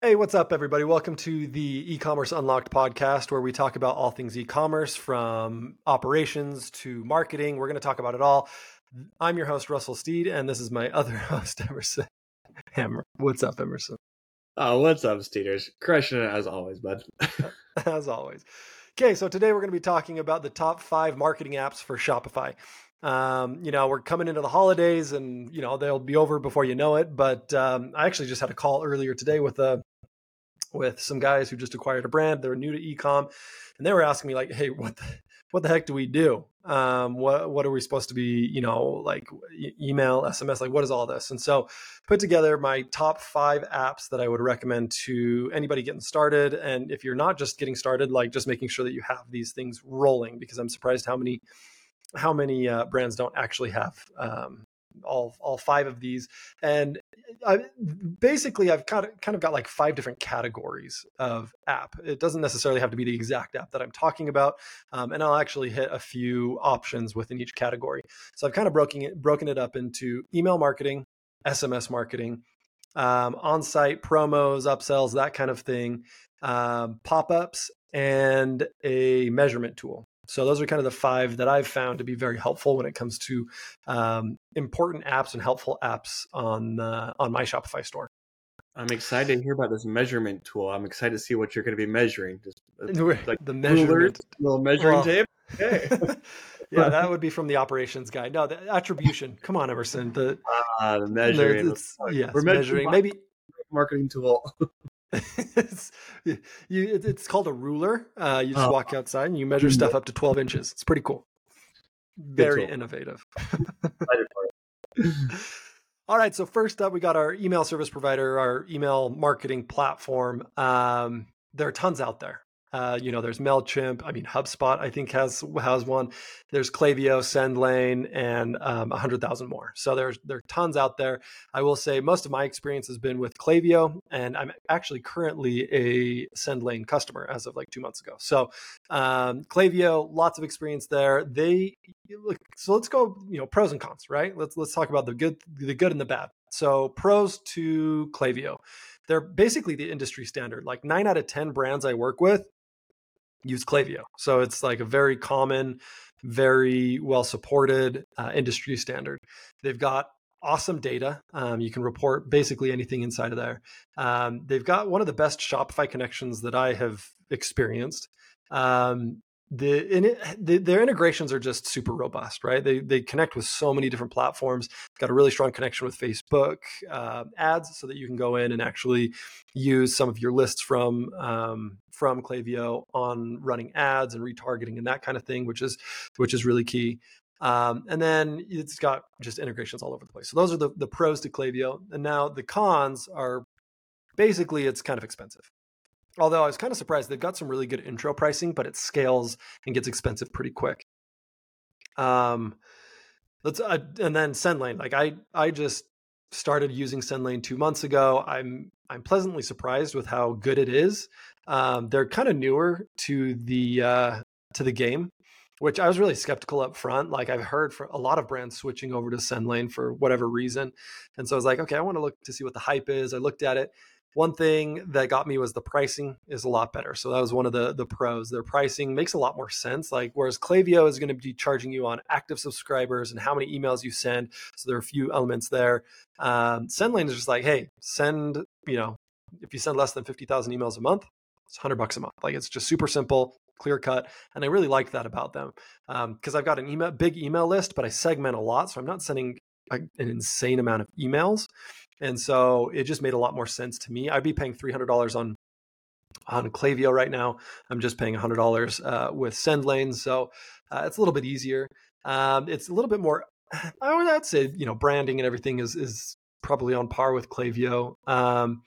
Hey, what's up, everybody? Welcome to the e-commerce unlocked podcast, where we talk about all things e-commerce, from operations to marketing. We're going to talk about it all. I'm your host, Russell Steed, and this is my other host, Emerson Hammer. What's up, Emerson? Oh, what's up, Steeders? Crushing it as always, bud. as always. Okay, so today we're going to be talking about the top five marketing apps for Shopify. Um, you know, we're coming into the holidays and, you know, they'll be over before you know it. But um, I actually just had a call earlier today with a with some guys who just acquired a brand. They're new to ecom, and they were asking me like, "Hey, what the, what the heck do we do? Um, what what are we supposed to be? You know, like e- email, SMS, like what is all this?" And so, put together my top five apps that I would recommend to anybody getting started. And if you're not just getting started, like just making sure that you have these things rolling, because I'm surprised how many how many uh, brands don't actually have um, all all five of these. And I, basically i've kind of kind of got like five different categories of app. It doesn't necessarily have to be the exact app that i'm talking about um, and i'll actually hit a few options within each category. So i've kind of broken it broken it up into email marketing sms marketing um, on-site promos upsells that kind of thing um, pop-ups and a measurement tool so those are kind of the five that I've found to be very helpful when it comes to um, important apps and helpful apps on uh, on my Shopify store. I'm excited to hear about this measurement tool. I'm excited to see what you're going to be measuring. Just uh, like the measurement, little measuring well, tape. Okay. yeah, that would be from the operations guy. No, the attribution. Come on, Emerson. The, uh, the measuring. Yes, we're measuring. Maybe marketing tool. It's, you, it's called a ruler. Uh, you just oh. walk outside and you measure stuff up to 12 inches. It's pretty cool. Very innovative. All right. So first up, we got our email service provider, our email marketing platform. Um, there are tons out there. Uh, you know, there's Mailchimp. I mean, HubSpot I think has has one. There's Klaviyo, SendLane, and um, hundred thousand more. So there's there are tons out there. I will say most of my experience has been with Klaviyo, and I'm actually currently a SendLane customer as of like two months ago. So um, Klaviyo, lots of experience there. They so let's go. You know, pros and cons, right? Let's let's talk about the good, the good and the bad. So pros to Klaviyo they're basically the industry standard. Like nine out of 10 brands I work with use Klaviyo. So it's like a very common, very well supported uh, industry standard. They've got awesome data. Um, you can report basically anything inside of there. Um, they've got one of the best Shopify connections that I have experienced. Um, the, it, the, their integrations are just super robust, right? They they connect with so many different platforms. Got a really strong connection with Facebook uh, ads, so that you can go in and actually use some of your lists from um, from Klaviyo on running ads and retargeting and that kind of thing, which is which is really key. Um, and then it's got just integrations all over the place. So those are the the pros to Klaviyo, and now the cons are basically it's kind of expensive. Although I was kind of surprised, they've got some really good intro pricing, but it scales and gets expensive pretty quick. Um, let's uh, and then SendLane. Like I, I just started using SendLane two months ago. I'm I'm pleasantly surprised with how good it is. Um, they're kind of newer to the uh, to the game, which I was really skeptical up front. Like I've heard for a lot of brands switching over to SendLane for whatever reason, and so I was like, okay, I want to look to see what the hype is. I looked at it. One thing that got me was the pricing is a lot better. So that was one of the the pros. Their pricing makes a lot more sense. Like whereas Klaviyo is going to be charging you on active subscribers and how many emails you send. So there are a few elements there. Um, SendLane is just like, hey, send you know if you send less than fifty thousand emails a month, it's hundred bucks a month. Like it's just super simple, clear cut, and I really like that about them because um, I've got an email big email list, but I segment a lot, so I'm not sending an insane amount of emails. And so it just made a lot more sense to me. I'd be paying $300 on on Klaviyo right now. I'm just paying $100 uh, with SendLane. So uh, it's a little bit easier. Um, it's a little bit more, I would say, you know, branding and everything is, is probably on par with Klaviyo. Um,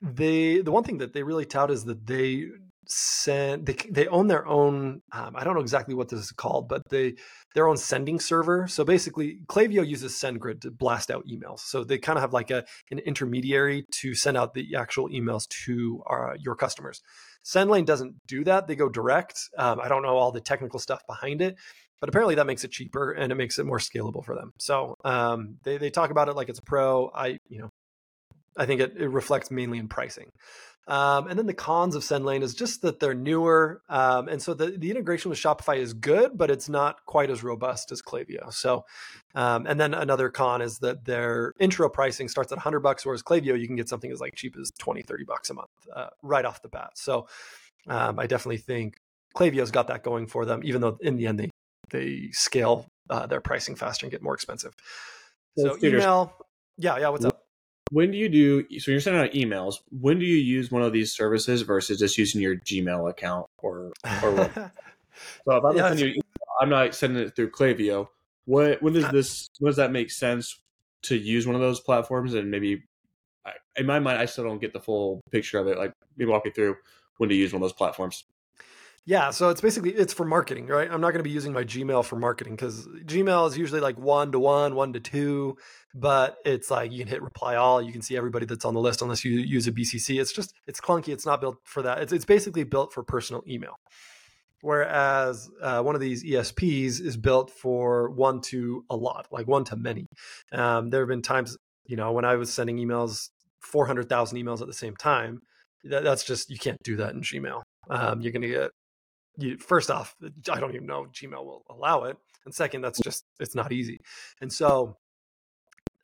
they, the one thing that they really tout is that they send they, they own their own um, i don't know exactly what this is called but they their own sending server. So basically Klaviyo uses sendgrid to blast out emails. So they kind of have like a an intermediary to send out the actual emails to our, uh, your customers. Sendlane doesn't do that. They go direct. Um, i don't know all the technical stuff behind it but apparently that makes it cheaper and it makes it more scalable for them. So um, they, they talk about it like it's a pro. I you know I think it, it reflects mainly in pricing. Um, and then the cons of SendLane is just that they're newer. Um, and so the, the integration with Shopify is good, but it's not quite as robust as Klaviyo. So, um, and then another con is that their intro pricing starts at 100 bucks, whereas Klaviyo, you can get something as like cheap as 20, 30 bucks a month uh, right off the bat. So um, I definitely think Klaviyo's got that going for them, even though in the end they, they scale uh, their pricing faster and get more expensive. So, so email, yeah, yeah, what's up? When do you do so you're sending out emails when do you use one of these services versus just using your gmail account or or what? so if I'm, yeah, you, I'm not sending it through Klaviyo. what when does uh, this when does that make sense to use one of those platforms and maybe in my mind i still don't get the full picture of it like maybe walk me through when to use one of those platforms yeah, so it's basically it's for marketing, right? I'm not going to be using my Gmail for marketing because Gmail is usually like one to one, one to two, but it's like you can hit reply all, you can see everybody that's on the list unless you use a BCC. It's just it's clunky. It's not built for that. It's it's basically built for personal email, whereas uh, one of these ESPs is built for one to a lot, like one to many. Um, there have been times, you know, when I was sending emails, four hundred thousand emails at the same time. That, that's just you can't do that in Gmail. Um, you're going to get you, first off, I don't even know Gmail will allow it, and second, that's just it's not easy. And so,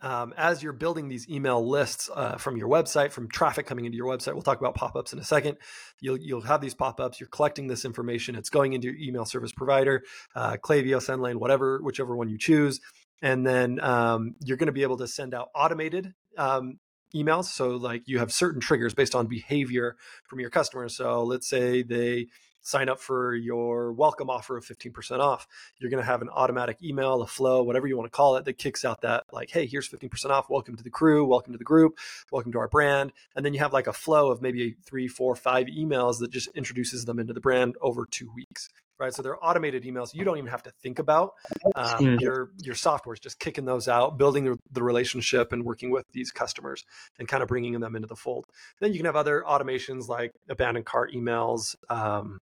um, as you're building these email lists uh, from your website, from traffic coming into your website, we'll talk about pop-ups in a second. You'll you'll have these pop-ups. You're collecting this information. It's going into your email service provider, uh, Klaviyo, SendLane, whatever, whichever one you choose, and then um, you're going to be able to send out automated um, emails. So like you have certain triggers based on behavior from your customers. So let's say they sign up for your welcome offer of 15% off, you're going to have an automatic email, a flow, whatever you want to call it, that kicks out that, like, hey, here's 15% off. Welcome to the crew. Welcome to the group. Welcome to our brand. And then you have like a flow of maybe three, four, five emails that just introduces them into the brand over two weeks right? So they're automated emails you don't even have to think about. Um, mm-hmm. Your your software is just kicking those out, building the, the, relationship, and working with these customers and kind of bringing them into the fold. Then you can have other automations like abandoned cart emails, um,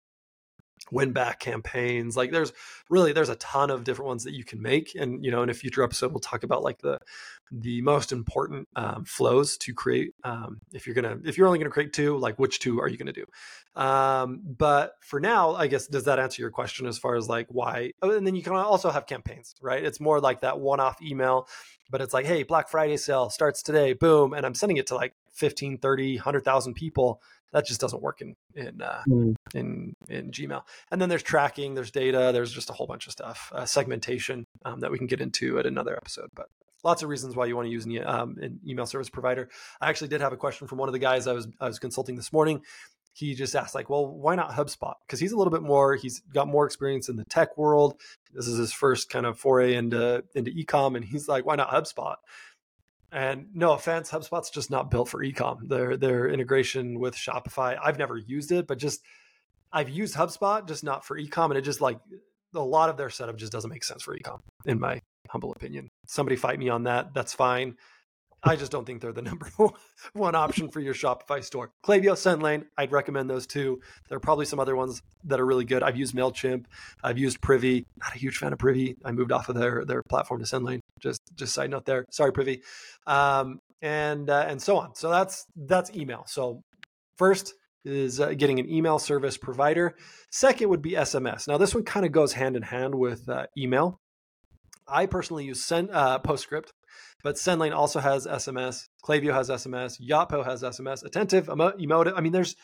win back campaigns like there's really there's a ton of different ones that you can make and you know in a future episode we'll talk about like the the most important um, flows to create um, if you're gonna if you're only gonna create two like which two are you gonna do? Um, but for now i guess does that answer your question as far as like why oh, and then you can also have campaigns right? It's more like that one-off email but it's like hey black friday sale starts today boom and i'm sending it to like 15 30 100000 people that just doesn't work in in uh, mm. in in Gmail. And then there's tracking, there's data, there's just a whole bunch of stuff, uh, segmentation um, that we can get into at another episode. But lots of reasons why you want to use an, um, an email service provider. I actually did have a question from one of the guys I was I was consulting this morning. He just asked like, well, why not HubSpot? Because he's a little bit more, he's got more experience in the tech world. This is his first kind of foray into into ecom, and he's like, why not HubSpot? And no offense, HubSpot's just not built for ecom. Their their integration with Shopify, I've never used it, but just I've used HubSpot, just not for ecom, and it just like a lot of their setup just doesn't make sense for ecom, in my humble opinion. Somebody fight me on that. That's fine. I just don't think they're the number one option for your Shopify store. Klaviyo, SendLane, I'd recommend those two. There are probably some other ones that are really good. I've used Mailchimp, I've used Privy. Not a huge fan of Privy. I moved off of their their platform to SendLane. Just just side note there. Sorry, Privy, um, and uh, and so on. So that's that's email. So first is uh, getting an email service provider. Second would be SMS. Now this one kind of goes hand in hand with uh, email. I personally use send, uh, PostScript. But SendLane also has SMS. Klaviyo has SMS. Yotpo has SMS. Attentive, Emotive. I mean, there's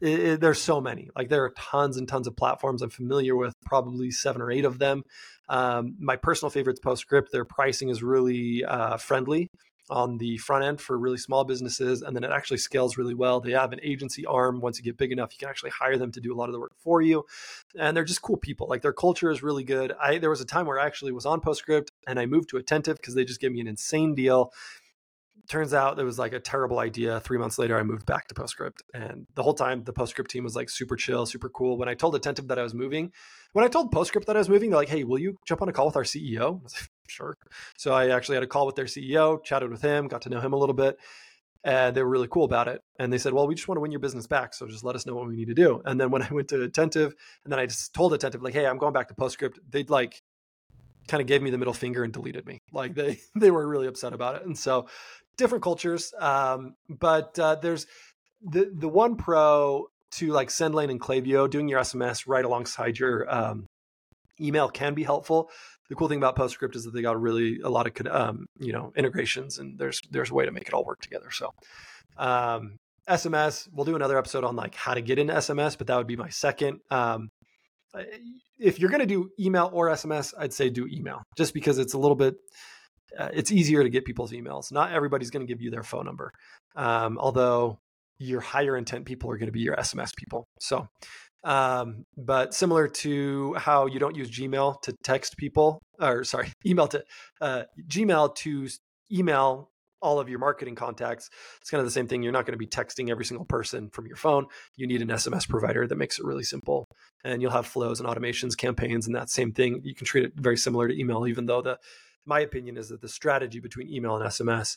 it, it, there's so many. Like there are tons and tons of platforms. I'm familiar with probably seven or eight of them. Um, my personal favorite is PostScript. Their pricing is really uh, friendly on the front end for really small businesses and then it actually scales really well they have an agency arm once you get big enough you can actually hire them to do a lot of the work for you and they're just cool people like their culture is really good i there was a time where i actually was on postscript and i moved to attentive because they just gave me an insane deal turns out it was like a terrible idea. Three months later, I moved back to PostScript. And the whole time, the PostScript team was like super chill, super cool. When I told Attentive that I was moving, when I told PostScript that I was moving, they're like, hey, will you jump on a call with our CEO? I was like, sure. So I actually had a call with their CEO, chatted with him, got to know him a little bit. And they were really cool about it. And they said, well, we just want to win your business back. So just let us know what we need to do. And then when I went to Attentive, and then I just told Attentive, like, hey, I'm going back to PostScript, they'd like kind of gave me the middle finger and deleted me. Like they they were really upset about it. And so different cultures. Um, but uh, there's the the one pro to like SendLane and Klaviyo, doing your SMS right alongside your um, email can be helpful. The cool thing about PostScript is that they got really a lot of um, you know integrations, and there's there's a way to make it all work together. So um, SMS, we'll do another episode on like how to get into SMS, but that would be my second. Um, if you're going to do email or SMS, I'd say do email, just because it's a little bit uh, it's easier to get people's emails. Not everybody's going to give you their phone number, um, although your higher intent people are going to be your SMS people. So, um, but similar to how you don't use Gmail to text people, or sorry, email to uh, Gmail to email all of your marketing contacts. It's kind of the same thing. You're not going to be texting every single person from your phone. You need an SMS provider that makes it really simple. And you'll have flows and automations, campaigns, and that same thing. You can treat it very similar to email, even though the my opinion is that the strategy between email and SMS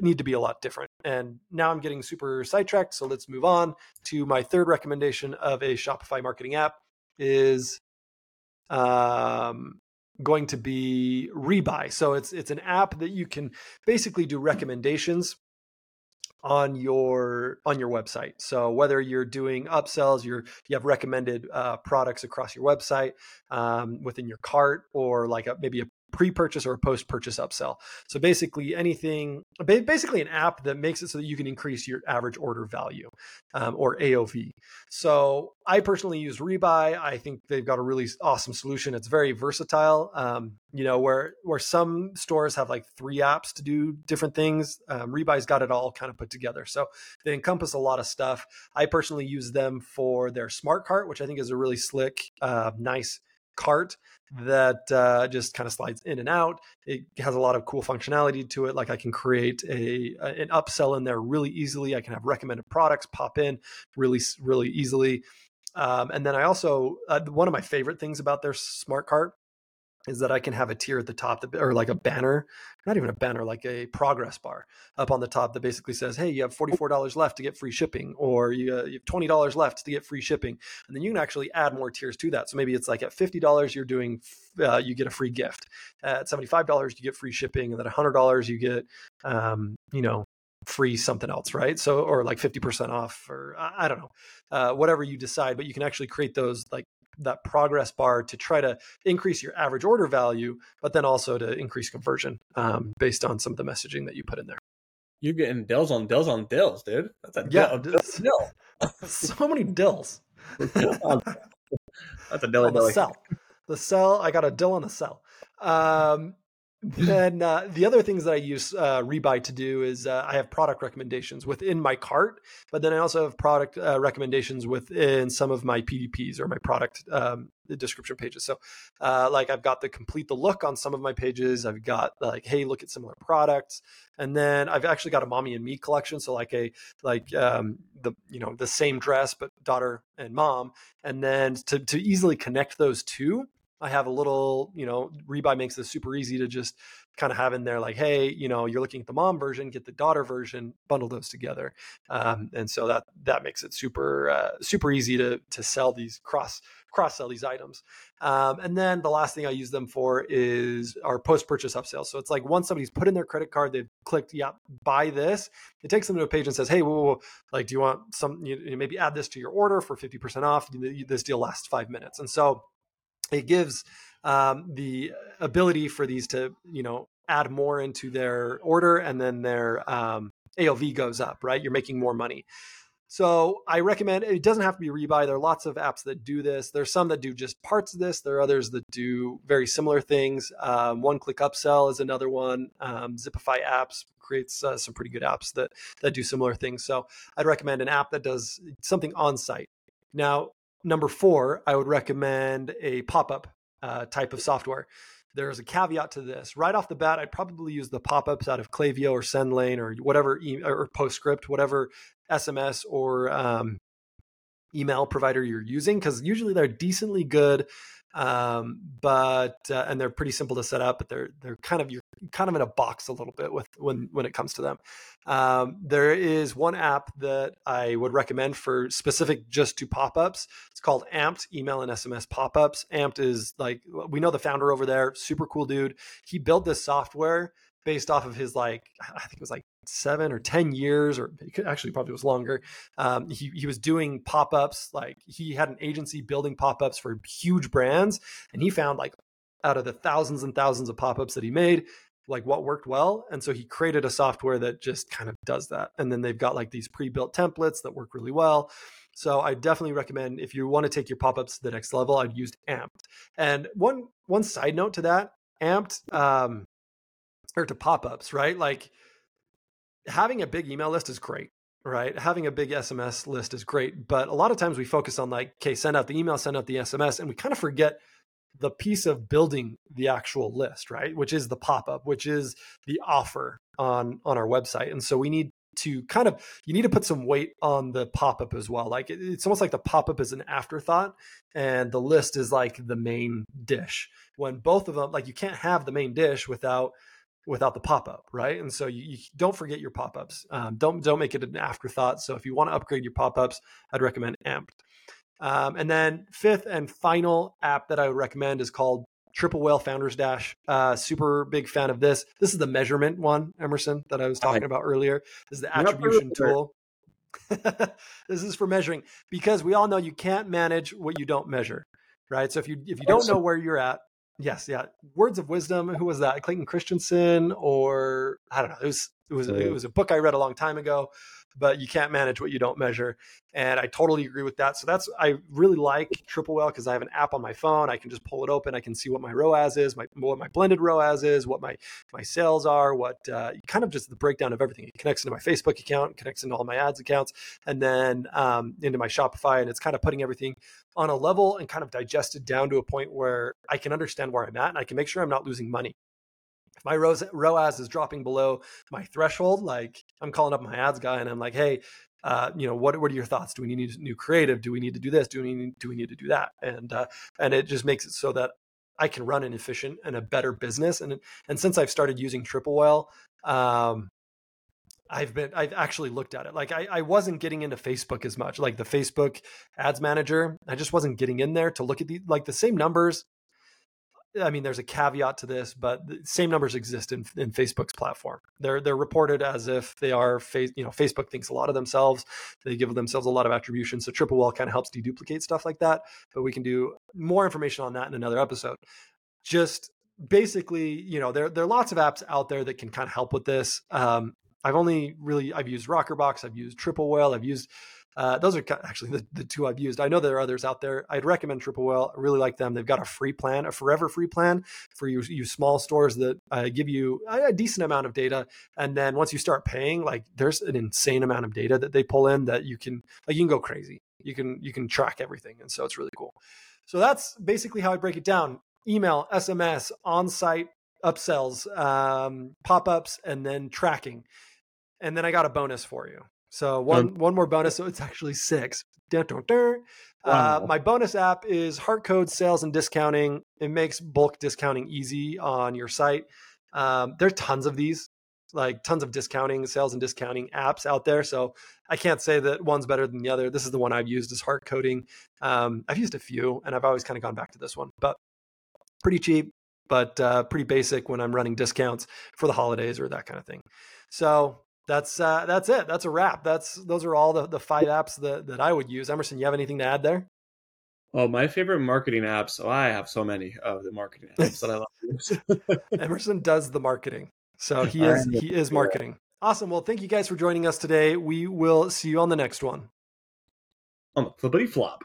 need to be a lot different. And now I'm getting super sidetracked, so let's move on to my third recommendation of a Shopify marketing app is um, going to be Rebuy. So it's it's an app that you can basically do recommendations on your on your website. So whether you're doing upsells, you're you have recommended uh, products across your website um, within your cart, or like a, maybe a pre-purchase or a post-purchase upsell. So basically anything, basically an app that makes it so that you can increase your average order value um, or AOV. So I personally use Rebuy. I think they've got a really awesome solution. It's very versatile. Um, you know, where where some stores have like three apps to do different things, um, Rebuy's got it all kind of put together. So they encompass a lot of stuff. I personally use them for their smart cart, which I think is a really slick, uh, nice cart that uh, just kind of slides in and out. It has a lot of cool functionality to it. Like I can create a, a an upsell in there really easily. I can have recommended products pop in really really easily. Um, and then I also uh, one of my favorite things about their smart cart is that I can have a tier at the top that, or like a banner, not even a banner, like a progress bar up on the top that basically says, Hey, you have $44 left to get free shipping, or you, uh, you have $20 left to get free shipping. And then you can actually add more tiers to that. So maybe it's like at $50, you're doing, uh, you get a free gift. At $75, you get free shipping. And then $100, you get, um, you know, free something else, right? So, or like 50% off, or I, I don't know, uh, whatever you decide, but you can actually create those like that progress bar to try to increase your average order value, but then also to increase conversion um, based on some of the messaging that you put in there. You're getting dills on dills on dills, dude. That's a yeah, dill. dill. so many dills. That's a dilly dilly. The cell. The cell. I got a dill on the cell. Um, then uh, the other things that I use uh, Rebuy to do is uh, I have product recommendations within my cart, but then I also have product uh, recommendations within some of my PDPs or my product um, description pages. So, uh, like I've got the complete the look on some of my pages. I've got like, hey, look at similar products, and then I've actually got a mommy and me collection. So like a like um, the you know the same dress but daughter and mom, and then to to easily connect those two I have a little, you know, Rebuy makes this super easy to just kind of have in there like, hey, you know, you're looking at the mom version, get the daughter version, bundle those together, um, and so that that makes it super uh, super easy to to sell these cross cross sell these items. Um, and then the last thing I use them for is our post purchase upsell. So it's like once somebody's put in their credit card, they've clicked, yeah, buy this. It takes them to a page and says, hey, whoa, whoa, whoa. like, do you want some? You, maybe add this to your order for fifty percent off. This deal lasts five minutes, and so it gives um, the ability for these to you know add more into their order and then their um, AOV goes up, right? You're making more money. So I recommend it doesn't have to be rebuy. There are lots of apps that do this. There's some that do just parts of this. There are others that do very similar things. Um, one click upsell is another one. Um, Zipify apps creates uh, some pretty good apps that that do similar things. So I'd recommend an app that does something on site. Now Number four, I would recommend a pop up uh, type of software. There's a caveat to this. Right off the bat, I'd probably use the pop ups out of Klaviyo or SendLane or whatever, or PostScript, whatever SMS or um, email provider you're using, because usually they're decently good um, but uh, and they're pretty simple to set up but they're they're kind of you're kind of in a box a little bit with when when it comes to them. Um, there is one app that i would recommend for specific just to pop-ups. It's called amped email and sms pop-ups. Amped is like we know the founder over there super cool dude. He built this software based off of his like I think it was like seven or ten years, or actually probably was longer. Um, he he was doing pop ups. Like he had an agency building pop ups for huge brands, and he found like out of the thousands and thousands of pop ups that he made, like what worked well. And so he created a software that just kind of does that. And then they've got like these pre built templates that work really well. So I definitely recommend if you want to take your pop ups to the next level, I'd use Amped. And one one side note to that, Amped um, or to pop ups, right? Like having a big email list is great right? Having a big SMS list is great, but a lot of times we focus on like, okay, send out the email, send out the SMS, and we kind of forget the piece of building the actual list, right? Which is the pop-up, which is the offer on on our website. And so we need to kind of you need to put some weight on the pop-up as well. Like it's almost like the pop-up is an afterthought and the list is like the main dish. When both of them like you can't have the main dish without without the pop-up right and so you, you don't forget your pop-ups um, don't don't make it an afterthought so if you want to upgrade your pop-ups i'd recommend amped um, and then fifth and final app that I would recommend is called Triple Whale Founders Dash. Uh, super big fan of this. This is the measurement one, Emerson, that I was talking about earlier. This is the attribution tool. this is for measuring because we all know you can't manage what you don't measure, right? So if you if you don't know where you're at, yes, yeah. Words of wisdom. Who was that? Clayton Christensen, or I don't know. It was it was it was a book I read a long time ago but you can't manage what you don't measure. And I totally agree with that. So that's I really like Triple Whale because I have an app on my phone. I can just pull it open. I can see what my ROAS is, my what my blended ROAS is, what my my sales are, what uh, kind of just the breakdown of everything. It connects into my Facebook account, connects into all my ads accounts, and then um, into my Shopify. And it's kind of putting everything on a level and kind of digested down to a point where I can understand where I'm at and I can make sure I'm not losing money if my ROAS is dropping below my threshold, like I'm calling up my ads guy and I'm like, hey, uh, you know, what what are your thoughts? Do we need new creative? Do we need to do this? Do we need do we need to do that? And uh, and it just makes it so that I can run an efficient and a better business. And and since I've started using Triple Whale, um, I've been I've actually looked at it. Like I, I wasn't getting into Facebook as much. Like the Facebook ads manager, I just wasn't getting in there to look at the like the same numbers I mean, there's a caveat to this, but the same numbers exist in, in Facebook's platform. They're they're reported as if they are face. You know, Facebook thinks a lot of themselves. They give themselves a lot of attribution. So Triple Whale kind of helps deduplicate stuff like that. But we can do more information on that in another episode. Just basically, you know, there there are lots of apps out there that can kind of help with this. Um, I've only really I've used Rockerbox, I've used Triple Whale, I've used uh, those are actually the, the two I've used. I know there are others out there. I'd recommend Triple Whale. I really like them. They've got a free plan, a forever free plan for you, you small stores that uh, give you a, decent amount of data. And then once you start paying, like there's an insane amount of data that they pull in that you can like you can go crazy. You can you can track everything, and so it's really cool. So that's basically how I break it down: email, SMS, on-site upsells, um, pop-ups, and then tracking. And then I got a bonus for you. So one um, one more bonus. So it's actually six. Dun, dun, dun. Uh, my bonus app is Heartcode Sales and Discounting. It makes bulk discounting easy on your site. Um, there are tons of these, like tons of discounting, sales and discounting apps out there. So I can't say that one's better than the other. This is the one I've used as Heart Coding. Um, I've used a few, and I've always kind of gone back to this one, but pretty cheap, but uh, pretty basic when I'm running discounts for the holidays or that kind of thing. So that's uh, that's it. That's a wrap. That's those are all the, the five apps that, that I would use. Emerson, you have anything to add there? Oh, my favorite marketing apps. Oh, I have so many of the marketing apps that I love to use. Emerson does the marketing, so he is he is marketing. Awesome. Well, thank you guys for joining us today. We will see you on the next one. On the flippity flop.